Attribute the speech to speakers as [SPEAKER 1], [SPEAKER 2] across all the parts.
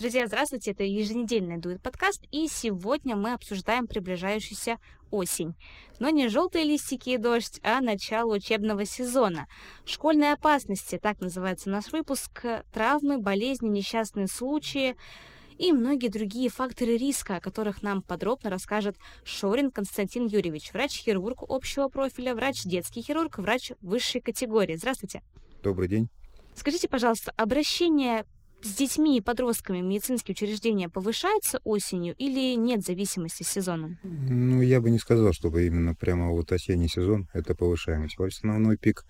[SPEAKER 1] Друзья, здравствуйте, это еженедельный дует подкаст, и сегодня мы обсуждаем приближающуюся осень. Но не желтые листики и дождь, а начало учебного сезона. Школьные опасности, так называется наш выпуск, травмы, болезни, несчастные случаи и многие другие факторы риска, о которых нам подробно расскажет Шорин Константин Юрьевич, врач-хирург общего профиля, врач-детский хирург, врач высшей категории. Здравствуйте.
[SPEAKER 2] Добрый день.
[SPEAKER 1] Скажите, пожалуйста, обращение с детьми и подростками медицинские учреждения повышаются осенью или нет зависимости с сезоном?
[SPEAKER 2] Ну, я бы не сказал, чтобы именно прямо вот осенний сезон это повышаемость. Основной пик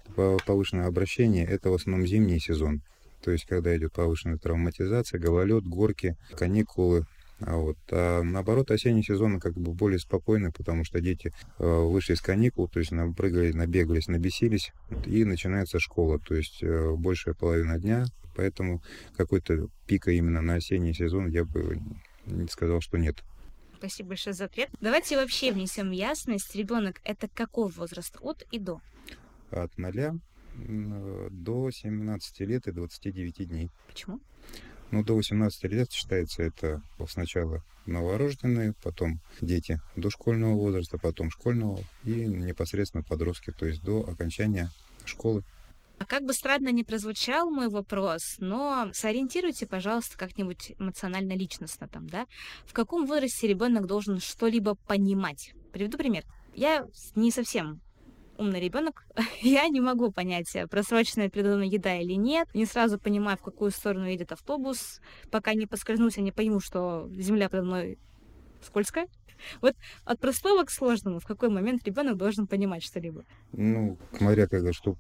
[SPEAKER 2] повышенного обращения это в основном зимний сезон. То есть, когда идет повышенная травматизация, гололед, горки, каникулы, а вот а наоборот, осенний сезон как бы более спокойный, потому что дети э, вышли из каникул, то есть напрыгали, набегались, набесились, и начинается школа, то есть э, большая половина дня Поэтому какой-то пика именно на осенний сезон я бы не сказал, что нет.
[SPEAKER 1] Спасибо большое за ответ. Давайте вообще внесем ясность. Ребенок это какой возраст? От и до?
[SPEAKER 2] От 0 до 17 лет и 29 дней.
[SPEAKER 1] Почему?
[SPEAKER 2] Ну, до 18 лет считается это сначала новорожденные, потом дети дошкольного возраста, потом школьного и непосредственно подростки, то есть до окончания школы.
[SPEAKER 1] А как бы странно ни прозвучал мой вопрос, но сориентируйте, пожалуйста, как-нибудь эмоционально-личностно там, да, в каком возрасте ребенок должен что-либо понимать. Приведу пример. Я не совсем умный ребенок, я не могу понять, просроченная передо еда или нет. Не сразу понимаю, в какую сторону едет автобус. Пока не поскользнусь, я не пойму, что земля подо мной скользкая. Вот от простого к сложному, в какой момент ребенок должен понимать что-либо?
[SPEAKER 2] Ну, смотря когда что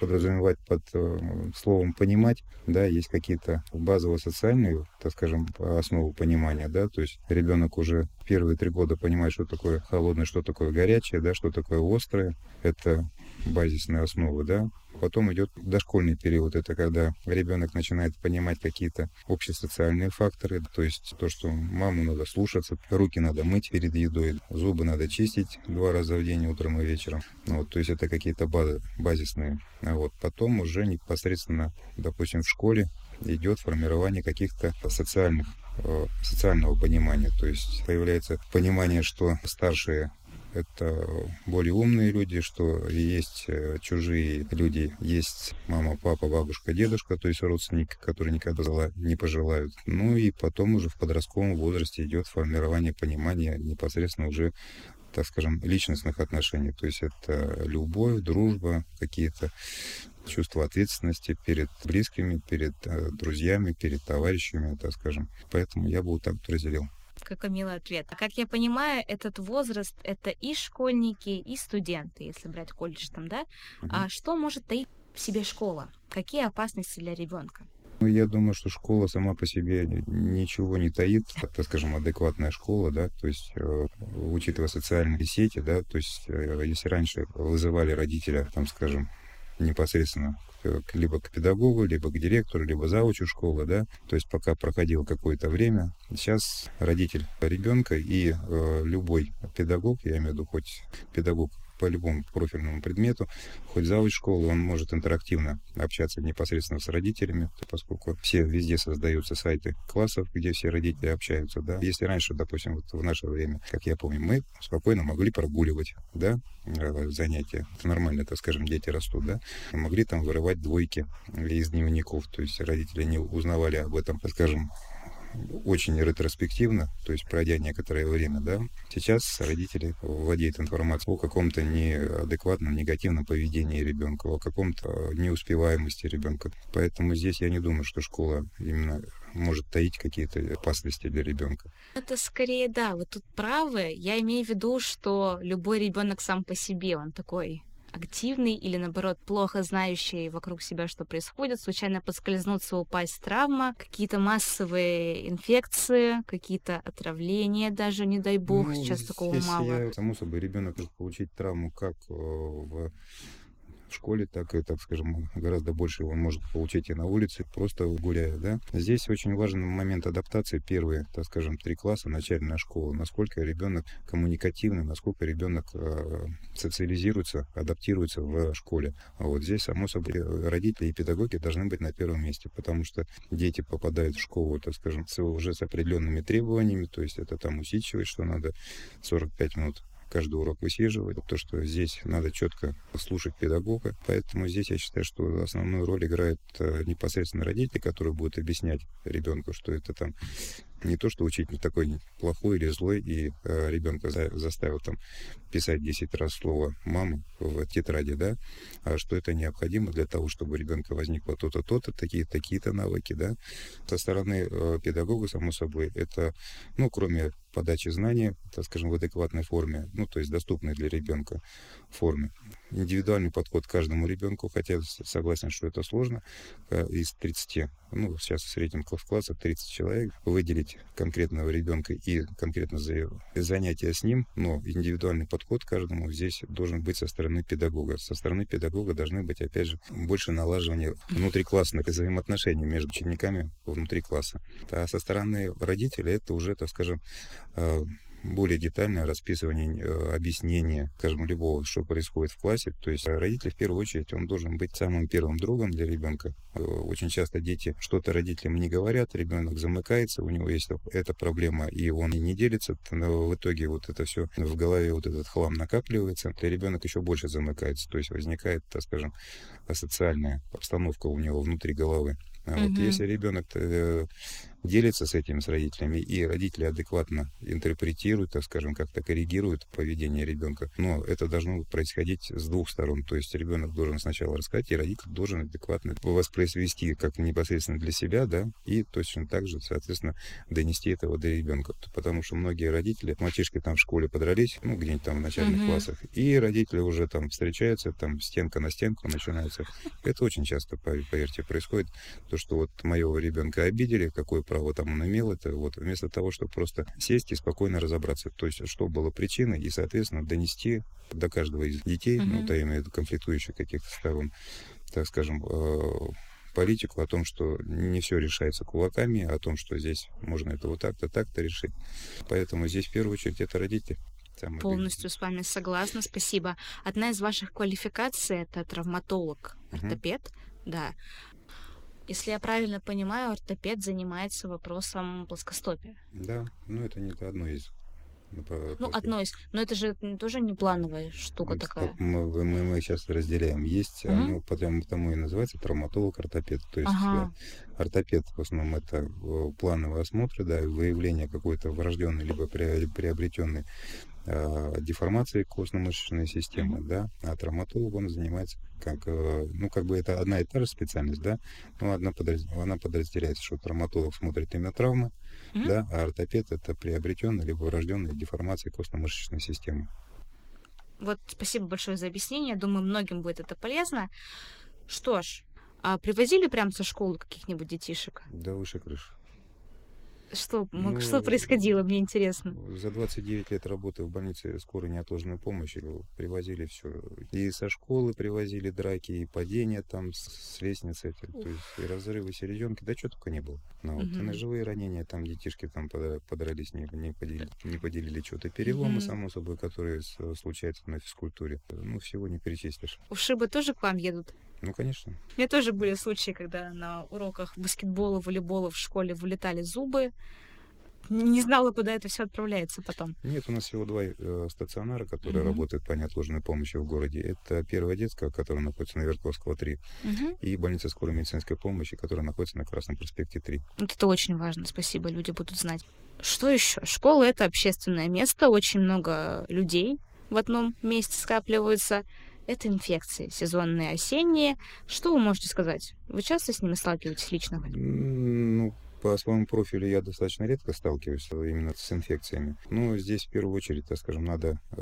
[SPEAKER 2] подразумевать под э, словом понимать, да, есть какие-то базовые социальные, так скажем, основы понимания, да, то есть ребенок уже первые три года понимает, что такое холодное, что такое горячее, да, что такое острое. Это базисные основы, да. Потом идет дошкольный период, это когда ребенок начинает понимать какие-то общесоциальные факторы, то есть то, что маму надо слушаться, руки надо мыть перед едой, зубы надо чистить два раза в день, утром и вечером. Ну вот, то есть это какие-то базисные. А вот потом уже непосредственно, допустим, в школе идет формирование каких-то социальных э, социального понимания. То есть появляется понимание, что старшие это более умные люди, что есть э, чужие люди, есть мама, папа, бабушка, дедушка, то есть родственники, которые никогда не пожелают. Ну и потом уже в подростковом возрасте идет формирование понимания непосредственно уже так скажем, личностных отношений. То есть это любовь, дружба, какие-то чувство ответственности перед близкими, перед э, друзьями, перед товарищами, так скажем. Поэтому я бы вот так разделил.
[SPEAKER 1] Какой милый ответ. А как я понимаю, этот возраст — это и школьники, и студенты, если брать колледж там, да? Uh-huh. А что может таить в себе школа? Какие опасности для ребенка?
[SPEAKER 2] Ну, я думаю, что школа сама по себе ничего не таит, так скажем, адекватная школа, да, то есть, э, учитывая социальные сети, да, то есть, э, если раньше вызывали родителя, там, скажем, непосредственно либо к педагогу, либо к директору, либо заучу школы, да, то есть пока проходило какое-то время, сейчас родитель ребенка и э, любой педагог, я имею в виду хоть педагог по любому профильному предмету, хоть завуч школы, он может интерактивно общаться непосредственно с родителями, поскольку все везде создаются сайты классов, где все родители общаются, да. Если раньше, допустим, вот в наше время, как я помню, мы спокойно могли прогуливать, да, э, занятия. Это нормально, так скажем, дети растут, да. Могли там вырывать двойки из дневников, то есть родители не узнавали об этом, скажем, очень ретроспективно, то есть пройдя некоторое время, да, сейчас родители владеют информацией о каком-то неадекватном, негативном поведении ребенка, о каком-то неуспеваемости ребенка. Поэтому здесь я не думаю, что школа именно может таить какие-то опасности для ребенка.
[SPEAKER 1] Это скорее да, вы тут правы. Я имею в виду, что любой ребенок сам по себе, он такой активный или, наоборот, плохо знающий вокруг себя, что происходит, случайно подскользнуться, упасть, травма, какие-то массовые инфекции, какие-то отравления даже, не дай бог, ну, сейчас такого мало.
[SPEAKER 2] Я, само собой, ребенок может получить травму как э, в в школе, так и, так скажем, гораздо больше он может получить и на улице, просто гуляя, да. Здесь очень важен момент адаптации первые, так скажем, три класса, начальная школа, насколько ребенок коммуникативный, насколько ребенок э, социализируется, адаптируется в школе. А вот здесь, само собой, родители и педагоги должны быть на первом месте, потому что дети попадают в школу, так скажем, уже с определенными требованиями, то есть это там усидчивать, что надо 45 минут каждый урок высиживать, то, что здесь надо четко слушать педагога. Поэтому здесь я считаю, что основную роль играет э, непосредственно родители, которые будут объяснять ребенку, что это там не то, что учитель такой плохой или злой, и э, ребенка за, заставил там писать 10 раз слово «мама» в тетради, да, а что это необходимо для того, чтобы у ребенка возникло то-то, то-то, такие, такие-то навыки, да. Со стороны э, педагога, само собой, это, ну, кроме подачи знаний, так скажем, в адекватной форме, ну, то есть доступной для ребенка форме. Индивидуальный подход к каждому ребенку, хотя согласен, что это сложно, э, из 30, ну, сейчас в среднем в классах 30 человек, выделить конкретного ребенка и конкретно за занятия с ним, но индивидуальный подход к каждому здесь должен быть со стороны педагога. Со стороны педагога должны быть, опять же, больше налаживания внутриклассных взаимоотношений между учениками внутри класса. А со стороны родителей это уже, так скажем, э, более детальное расписывание, э, объяснение, скажем, любого, что происходит в классе. То есть родитель, в первую очередь, он должен быть самым первым другом для ребенка. Э, очень часто дети что-то родителям не говорят, ребенок замыкается, у него есть эта проблема, и он и не делится. Но в итоге вот это все в голове, вот этот хлам накапливается, и ребенок еще больше замыкается. То есть возникает, так скажем, социальная обстановка у него внутри головы. А вот угу. если ребенок э, делится с этим с родителями, и родители адекватно интерпретируют, так скажем, как-то коррегируют поведение ребенка, но это должно происходить с двух сторон. То есть ребенок должен сначала рассказать, и родитель должен адекватно воспроизвести как непосредственно для себя, да, и точно так же, соответственно, донести этого до ребенка. Потому что многие родители, мальчишки там в школе подрались, ну, где-нибудь там в начальных mm-hmm. классах, и родители уже там встречаются, там стенка на стенку начинается. Это очень часто, поверьте, происходит. То, что вот моего ребенка обидели, какое право там он имел, это вот вместо того, чтобы просто сесть и спокойно разобраться, то есть что было причиной, и, соответственно, донести до каждого из детей, uh-huh. ну, то я имею в виду конфликтующих каких-то сторон, так скажем, э, политику о том, что не все решается кулаками, а о том, что здесь можно это вот так-то, так-то решить. Поэтому здесь в первую очередь это родители.
[SPEAKER 1] Полностью с вами согласна, спасибо. Одна из ваших квалификаций это травматолог, ортопед, uh-huh. да. Если я правильно понимаю, ортопед занимается вопросом плоскостопия.
[SPEAKER 2] Да, ну это не одно из
[SPEAKER 1] ну, ну одно из. Но это же тоже не плановая штука
[SPEAKER 2] вот,
[SPEAKER 1] такая.
[SPEAKER 2] Мы, мы, мы сейчас разделяем. Есть, угу. оно потому, потому и называется травматолог-ортопед. То есть ага. Э, ортопед в основном это э, плановые осмотры, да, выявление какой-то врожденной либо приобретенной деформации костно-мышечной системы, да, а травматолог, он занимается как, э, ну, как бы это одна и та же специальность, да, но одна подраз... она подразделяется, что травматолог смотрит именно травмы, mm-hmm. да, а ортопед это приобретенная либо врожденная деформация костно-мышечной системы.
[SPEAKER 1] Вот спасибо большое за объяснение, думаю, многим будет это полезно. Что ж, а привозили прям со школы каких-нибудь детишек?
[SPEAKER 2] Да выше крыши.
[SPEAKER 1] Что, ну, что происходило, мне интересно.
[SPEAKER 2] За 29 лет работы в больнице скорой неотложной помощи привозили все. И со школы привозили драки, и падения там с, с лестницы, эти, то есть и разрывы селезенки, да что только не было. Ну, вот, угу. ножевые ранения, там детишки там подрались, не, не поделили, не поделили что-то. Переломы, угу. само собой, которые случаются на физкультуре. Ну, всего не перечислишь.
[SPEAKER 1] Ушибы тоже к вам едут?
[SPEAKER 2] Ну, конечно.
[SPEAKER 1] У меня тоже были случаи, когда на уроках баскетбола, волейбола в школе вылетали зубы. Не знала, куда это все отправляется потом.
[SPEAKER 2] Нет, у нас всего два э, стационара, которые угу. работают по неотложной помощи в городе. Это первая детская, которая находится на Вертковского 3, угу. и больница скорой медицинской помощи, которая находится на Красном проспекте 3.
[SPEAKER 1] Вот это очень важно, спасибо, люди будут знать. Что еще? Школа — это общественное место, очень много людей в одном месте скапливаются это инфекции сезонные, осенние. Что вы можете сказать? Вы часто с ними сталкиваетесь лично?
[SPEAKER 2] Ну, по своему профилю я достаточно редко сталкиваюсь именно с инфекциями. Но здесь в первую очередь, так скажем, надо э,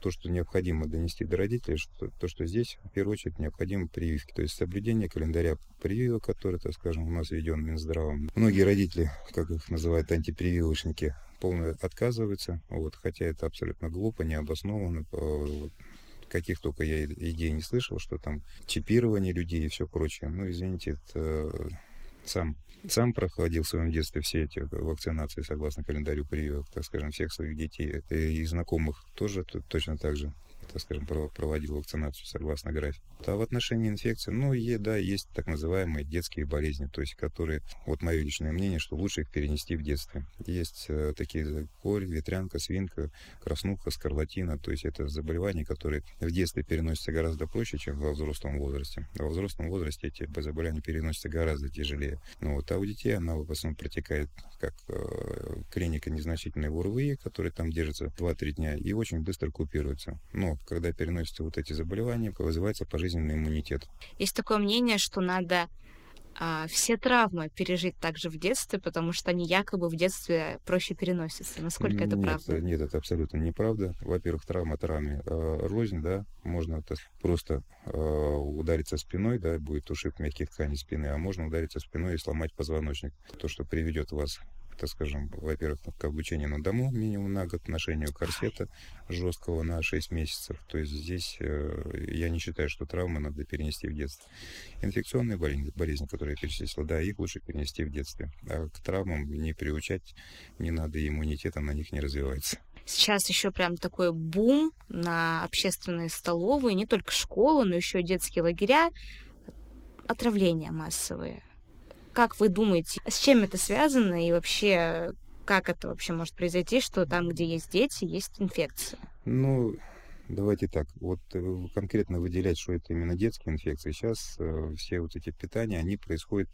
[SPEAKER 2] то, что необходимо донести до родителей, что, то, что здесь в первую очередь необходимы прививки. То есть соблюдение календаря прививок, который, так скажем, у нас введен Минздравом. Многие родители, как их называют антипрививочники, полностью отказываются, вот, хотя это абсолютно глупо, необоснованно. Вот, каких только я идей не слышал, что там чипирование людей и все прочее. Ну, извините, это сам сам проходил в своем детстве все эти вакцинации согласно календарю прививок, так скажем, всех своих детей и знакомых тоже точно так же так скажем, проводил вакцинацию согласно графику. А в отношении инфекции, ну, е, да, есть так называемые детские болезни, то есть которые, вот мое личное мнение, что лучше их перенести в детстве. Есть э, такие корь, ветрянка, свинка, краснуха, скарлатина, то есть это заболевания, которые в детстве переносятся гораздо проще, чем во взрослом возрасте. А во взрослом возрасте эти заболевания переносятся гораздо тяжелее. Ну, вот, а у детей она в основном протекает как э, клиника незначительной ОРВИ, которые там держатся 2-3 дня и очень быстро купируются. Но когда переносятся вот эти заболевания, вызывается пожизненный иммунитет.
[SPEAKER 1] Есть такое мнение, что надо а, все травмы пережить также в детстве, потому что они якобы в детстве проще переносятся. Насколько это
[SPEAKER 2] нет,
[SPEAKER 1] правда?
[SPEAKER 2] Нет, это абсолютно неправда. Во-первых, травма травме э, рознь, да, можно просто э, удариться спиной, да, будет ушиб мягких тканей спины, а можно удариться спиной и сломать позвоночник. То, что приведет вас так скажем, во-первых, к обучению на дому минимум на год, ношению корсета жесткого на 6 месяцев. То есть здесь э, я не считаю, что травмы надо перенести в детстве. Инфекционные болезни, болезни, которые я перечислил, да, их лучше перенести в детстве. А к травмам не приучать не надо, иммунитета на них не развивается.
[SPEAKER 1] Сейчас еще прям такой бум на общественные столовые, не только школы, но еще и детские лагеря, отравления массовые. Как вы думаете, с чем это связано и вообще как это вообще может произойти, что там, где есть дети, есть инфекция?
[SPEAKER 2] Ну, Давайте так, вот э, конкретно выделять, что это именно детские инфекции. Сейчас э, все вот эти питания, они происходят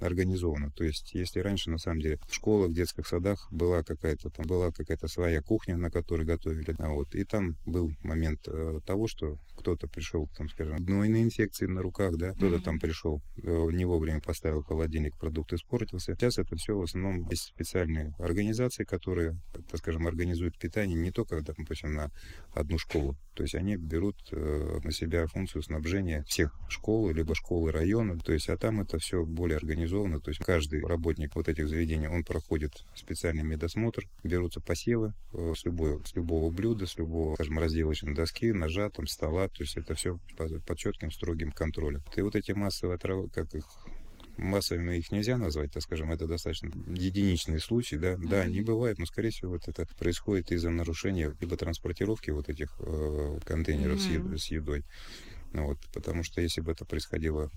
[SPEAKER 2] организованно. То есть, если раньше, на самом деле, в школах, в детских садах была какая-то там была какая-то своя кухня, на которой готовили, а вот, и там был момент э, того, что кто-то пришел, там, скажем, гнойные инфекции на руках, да, кто-то там пришел, э, не вовремя поставил холодильник, продукт испортился. Сейчас это все в основном есть специальные организации, которые, так скажем, организуют питание не только, допустим, на одну школу, то есть они берут э, на себя функцию снабжения всех школ, либо школы района. То есть, а там это все более организовано. То есть каждый работник вот этих заведений, он проходит специальный медосмотр, берутся посевы э, с, любой, с любого блюда, с любого, скажем, разделочной доски, ножа, там, стола. То есть это все под, четким, строгим контролем. И вот эти массовые травы, как их массовыми их нельзя назвать, так скажем, это достаточно единичный случай, да, да, они бывают, но, скорее всего, вот это происходит из-за нарушения либо транспортировки вот этих э, контейнеров mm-hmm. с, с едой, вот, потому что если бы это происходило,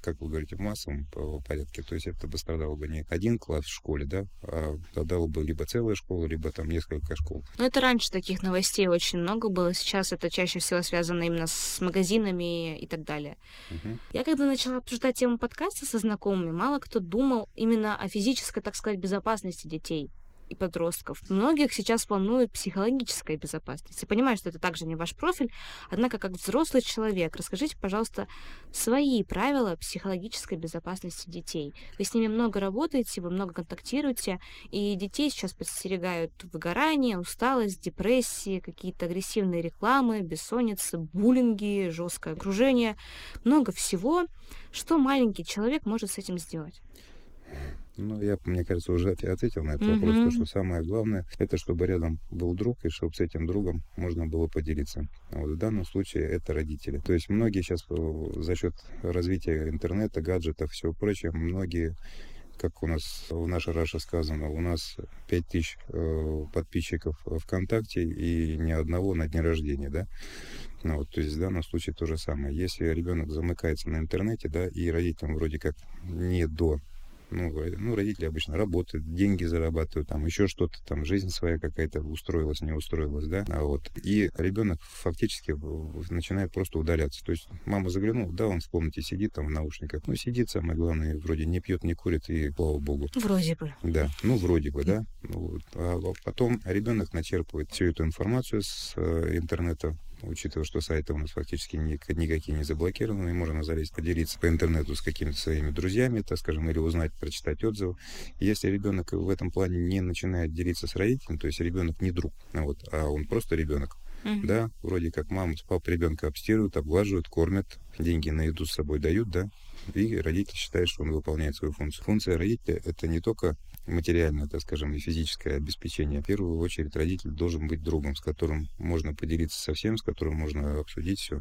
[SPEAKER 2] как вы говорите, в массовом порядке, то есть это бы страдал бы не один класс в школе, да, а страдала бы либо целая школа, либо там несколько школ.
[SPEAKER 1] Ну, это раньше таких новостей очень много было, сейчас это чаще всего связано именно с магазинами и так далее. Угу. Я когда начала обсуждать тему подкаста со знакомыми, мало кто думал именно о физической, так сказать, безопасности детей и подростков. Многих сейчас волнует психологическая безопасность. Я понимаю, что это также не ваш профиль, однако как взрослый человек, расскажите, пожалуйста, свои правила психологической безопасности детей. Вы с ними много работаете, вы много контактируете, и детей сейчас подстерегают выгорание, усталость, депрессии, какие-то агрессивные рекламы, бессонница, буллинги, жесткое окружение, много всего. Что маленький человек может с этим сделать?
[SPEAKER 2] Ну, я, мне кажется, уже ответил на этот mm-hmm. вопрос. То, что самое главное, это чтобы рядом был друг, и чтобы с этим другом можно было поделиться. А вот в данном случае это родители. То есть многие сейчас э, за счет развития интернета, гаджетов, всего прочего, многие как у нас в нашей Раше сказано, у нас 5000 э, подписчиков ВКонтакте и ни одного на дне рождения, да. Ну, вот, то есть в данном случае то же самое. Если ребенок замыкается на интернете, да, и родителям вроде как не до ну, ну, родители обычно работают, деньги зарабатывают, там еще что-то, там жизнь своя какая-то устроилась, не устроилась, да, а вот. И ребенок фактически начинает просто удаляться. То есть мама заглянула, да, он в комнате сидит там в наушниках, ну, сидит, самое главное, вроде не пьет, не курит, и слава богу.
[SPEAKER 1] Вроде бы.
[SPEAKER 2] Да, ну, вроде бы, да. Вот. А потом ребенок начерпывает всю эту информацию с э, интернета, учитывая, что сайты у нас фактически никакие не заблокированы, и можно залезть, поделиться по интернету с какими-то своими друзьями, так скажем, или узнать, прочитать отзывы. Если ребенок в этом плане не начинает делиться с родителем, то есть ребенок не друг, а вот, а он просто ребенок, Mm-hmm. Да, вроде как мама с папой ребенка обстирывают, обглаживают, кормят, деньги на еду с собой дают, да, и родитель считает, что он выполняет свою функцию. Функция родителя — это не только материальное, так скажем, и физическое обеспечение. В первую очередь родитель должен быть другом, с которым можно поделиться совсем, с которым можно обсудить все.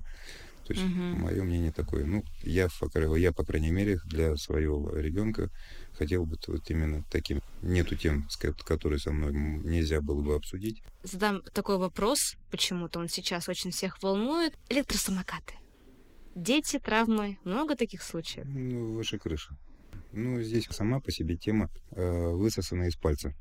[SPEAKER 2] То есть, угу. мое мнение такое. Ну, я, я, по крайней мере, для своего ребенка хотел бы вот именно таким. Нету тем, которые со мной нельзя было бы обсудить.
[SPEAKER 1] Задам такой вопрос, почему-то он сейчас очень всех волнует. Электросамокаты. Дети, травмы, много таких случаев?
[SPEAKER 2] Ну, выше крыши. Ну, здесь сама по себе тема э, высосана из пальца.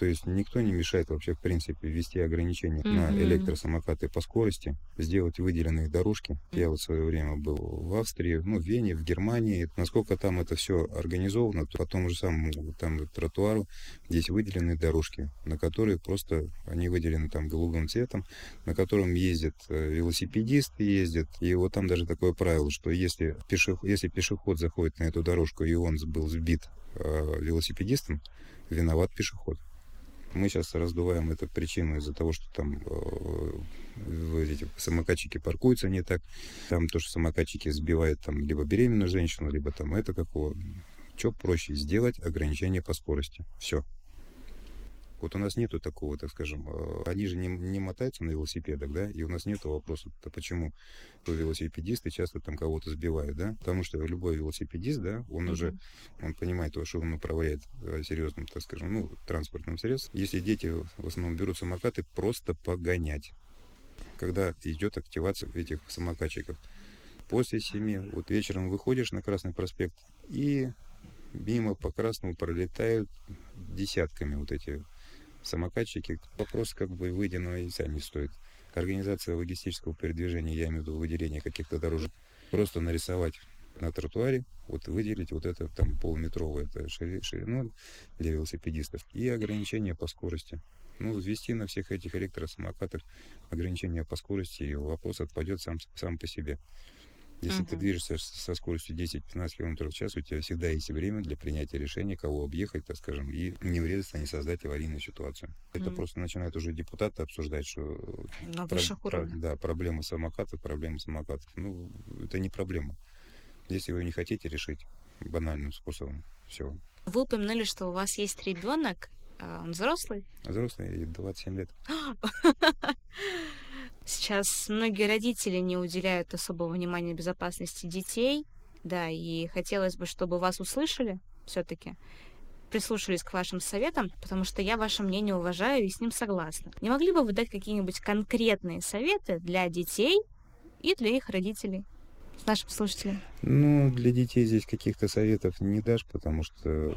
[SPEAKER 2] То есть никто не мешает вообще, в принципе, ввести ограничения mm-hmm. на электросамокаты по скорости, сделать выделенные дорожки. Я вот в свое время был в Австрии, ну, в Вене, в Германии. Насколько там это все организовано, то по тому же самому там тротуару здесь выделенные дорожки, на которые просто они выделены там голубым цветом, на котором ездят э, велосипедисты, ездят. И вот там даже такое правило, что если, пешеход, если пешеход заходит на эту дорожку и он был сбит э, велосипедистом, виноват пешеход. Мы сейчас раздуваем эту причину из-за того, что там э, эти самокатчики паркуются не так. Там то, что самокатчики сбивают там либо беременную женщину, либо там это какого. Что проще сделать ограничение по скорости. Все. Вот у нас нету такого, так скажем, э, они же не, не мотаются на велосипедах, да, и у нас нету вопроса, то почему велосипедисты часто там кого-то сбивают, да, потому что любой велосипедист, да, он mm-hmm. уже, он понимает то, что он управляет э, серьезным, так скажем, ну, транспортным средством. Если дети в основном берут самокаты, просто погонять, когда идет активация этих самокатчиков. После семи, вот вечером выходишь на Красный проспект, и мимо по красному пролетают десятками вот эти самокатчики. Вопрос как бы выеденного яйца не стоит. Организация логистического передвижения, я имею в виду выделение каких-то дорожек, просто нарисовать на тротуаре, вот выделить вот это там полметровое это ширину для велосипедистов и ограничения по скорости. Ну, ввести на всех этих электросамокатах ограничения по скорости, и вопрос отпадет сам, сам по себе. Если uh-huh. ты движешься со скоростью 10-15 км в час, у тебя всегда есть время для принятия решения, кого объехать, так скажем, и не врезаться, не создать аварийную ситуацию. Это просто начинают уже депутаты обсуждать, что
[SPEAKER 1] На про, про,
[SPEAKER 2] да, проблема самокатов, проблема самокатов. Ну, это не проблема. Если вы не хотите решить банальным способом, все.
[SPEAKER 1] Вы упомянули, что у вас есть ребенок, а он взрослый?
[SPEAKER 2] Взрослый, 27 лет.
[SPEAKER 1] Сейчас многие родители не уделяют особого внимания безопасности детей, да, и хотелось бы, чтобы вас услышали все-таки, прислушались к вашим советам, потому что я ваше мнение уважаю и с ним согласна. Не могли бы вы дать какие-нибудь конкретные советы для детей и для их родителей? С нашим слушателям?
[SPEAKER 2] Ну, для детей здесь каких-то советов не дашь, потому что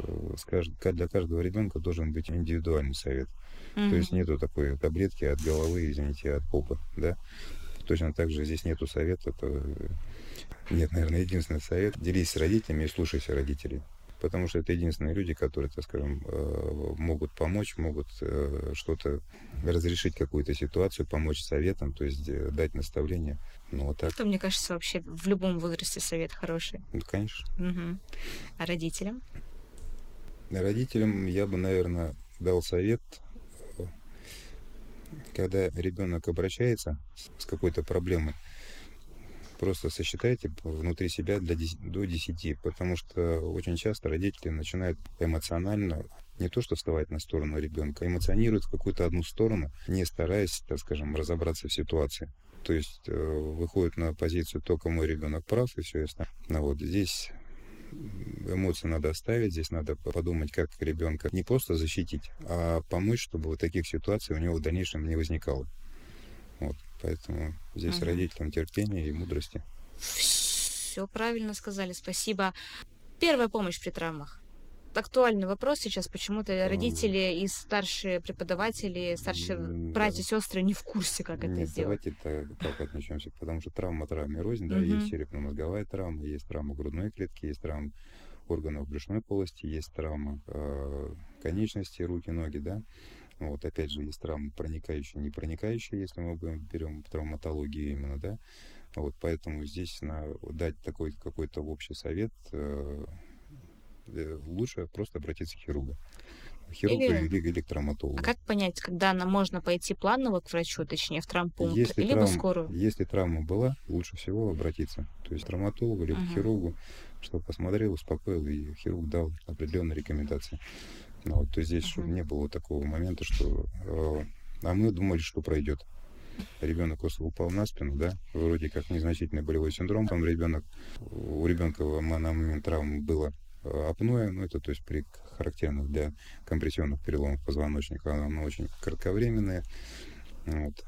[SPEAKER 2] для каждого ребенка должен быть индивидуальный совет. Mm-hmm. То есть нету такой таблетки от головы, извините, от попы, да. Точно так же здесь нету совета, то нет, наверное, единственный совет. Делись с родителями и слушайся родителей потому что это единственные люди, которые, так скажем, э, могут помочь, могут э, что-то разрешить какую-то ситуацию, помочь советам, то есть э, дать наставление. Ну, вот так.
[SPEAKER 1] Это, мне кажется, вообще в любом возрасте совет хороший.
[SPEAKER 2] Ну, конечно.
[SPEAKER 1] Угу. А родителям?
[SPEAKER 2] Родителям я бы, наверное, дал совет, когда ребенок обращается с какой-то проблемой, просто сосчитайте внутри себя до 10, до 10, потому что очень часто родители начинают эмоционально не то что вставать на сторону ребенка, а эмоционируют в какую-то одну сторону, не стараясь, так скажем, разобраться в ситуации. То есть э, выходит на позицию только мой ребенок прав и все ясно. Но вот здесь эмоции надо оставить, здесь надо подумать, как ребенка не просто защитить, а помочь, чтобы вот таких ситуаций у него в дальнейшем не возникало. Поэтому здесь угу. родителям терпения и мудрости.
[SPEAKER 1] Все правильно сказали, спасибо. Первая помощь при травмах. Актуальный вопрос сейчас. Почему-то родители и старшие преподаватели, старшие да. братья, сестры не в курсе, как Нет, это сделать.
[SPEAKER 2] Давайте так отнесемся, потому что травма травме рознь, да, угу. есть черепно-мозговая травма, есть травма грудной клетки, есть травма органов брюшной полости, есть травма э, конечности, руки, ноги, да. Вот опять же, есть травмы проникающие, не проникающие, если мы берем травматологию именно, да. Вот поэтому здесь на, дать такой какой-то общий совет э, э, лучше просто обратиться к хирургу. Хирургу или, или, или к травматологу.
[SPEAKER 1] А как понять, когда она можно пойти планово к врачу, точнее в травмпункт, если либо травм, скорую?
[SPEAKER 2] Если травма была, лучше всего обратиться. То есть к травматологу, либо uh-huh. к хирургу, чтобы посмотрел, успокоил, и хирург дал определенные рекомендации. Ну, вот, то есть здесь чтобы не было такого момента, что... э, а мы думали, что пройдет. Ребенок просто упал на спину, да, вроде как незначительный болевой синдром. Там ребенок, у ребенка на момент травмы было э, апноэ, ну это то есть при характерных для компрессионных переломов позвоночника, оно очень кратковременное. Вот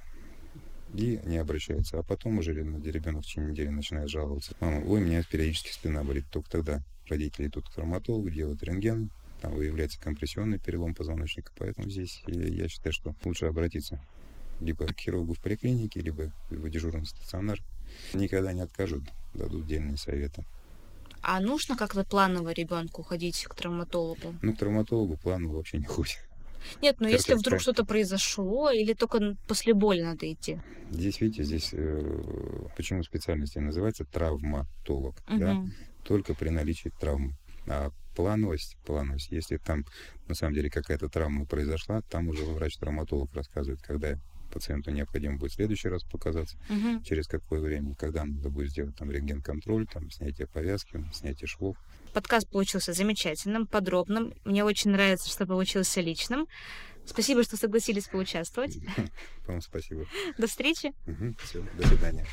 [SPEAKER 2] и не обращается. А потом уже ребенок в течение недели начинает жаловаться. Мама, ой, у меня периодически спина болит. Только тогда родители идут к травматологу, делают рентген, там выявляется компрессионный перелом позвоночника. Поэтому здесь я считаю, что лучше обратиться либо к хирургу в поликлинике, либо в дежурный стационар. Никогда не откажут, дадут дельные советы.
[SPEAKER 1] А нужно как-то планово ребенку ходить к травматологу?
[SPEAKER 2] Ну, к травматологу планово вообще не ходит.
[SPEAKER 1] Нет, но если вдруг что-то произошло, или только после боли надо идти?
[SPEAKER 2] Здесь, видите, здесь э, почему специальность называется травматолог, угу. да? Только при наличии травмы. А плановость, плановость, если там на самом деле какая-то травма произошла, там уже врач-травматолог рассказывает, когда пациенту необходимо будет в следующий раз показаться, угу. через какое время, когда надо будет сделать там рентген-контроль, там снятие повязки, снятие швов.
[SPEAKER 1] Подкаст получился замечательным, подробным. Мне очень нравится, что получился личным. Спасибо, что согласились поучаствовать.
[SPEAKER 2] Вам спасибо.
[SPEAKER 1] До встречи.
[SPEAKER 2] Угу, все, до свидания.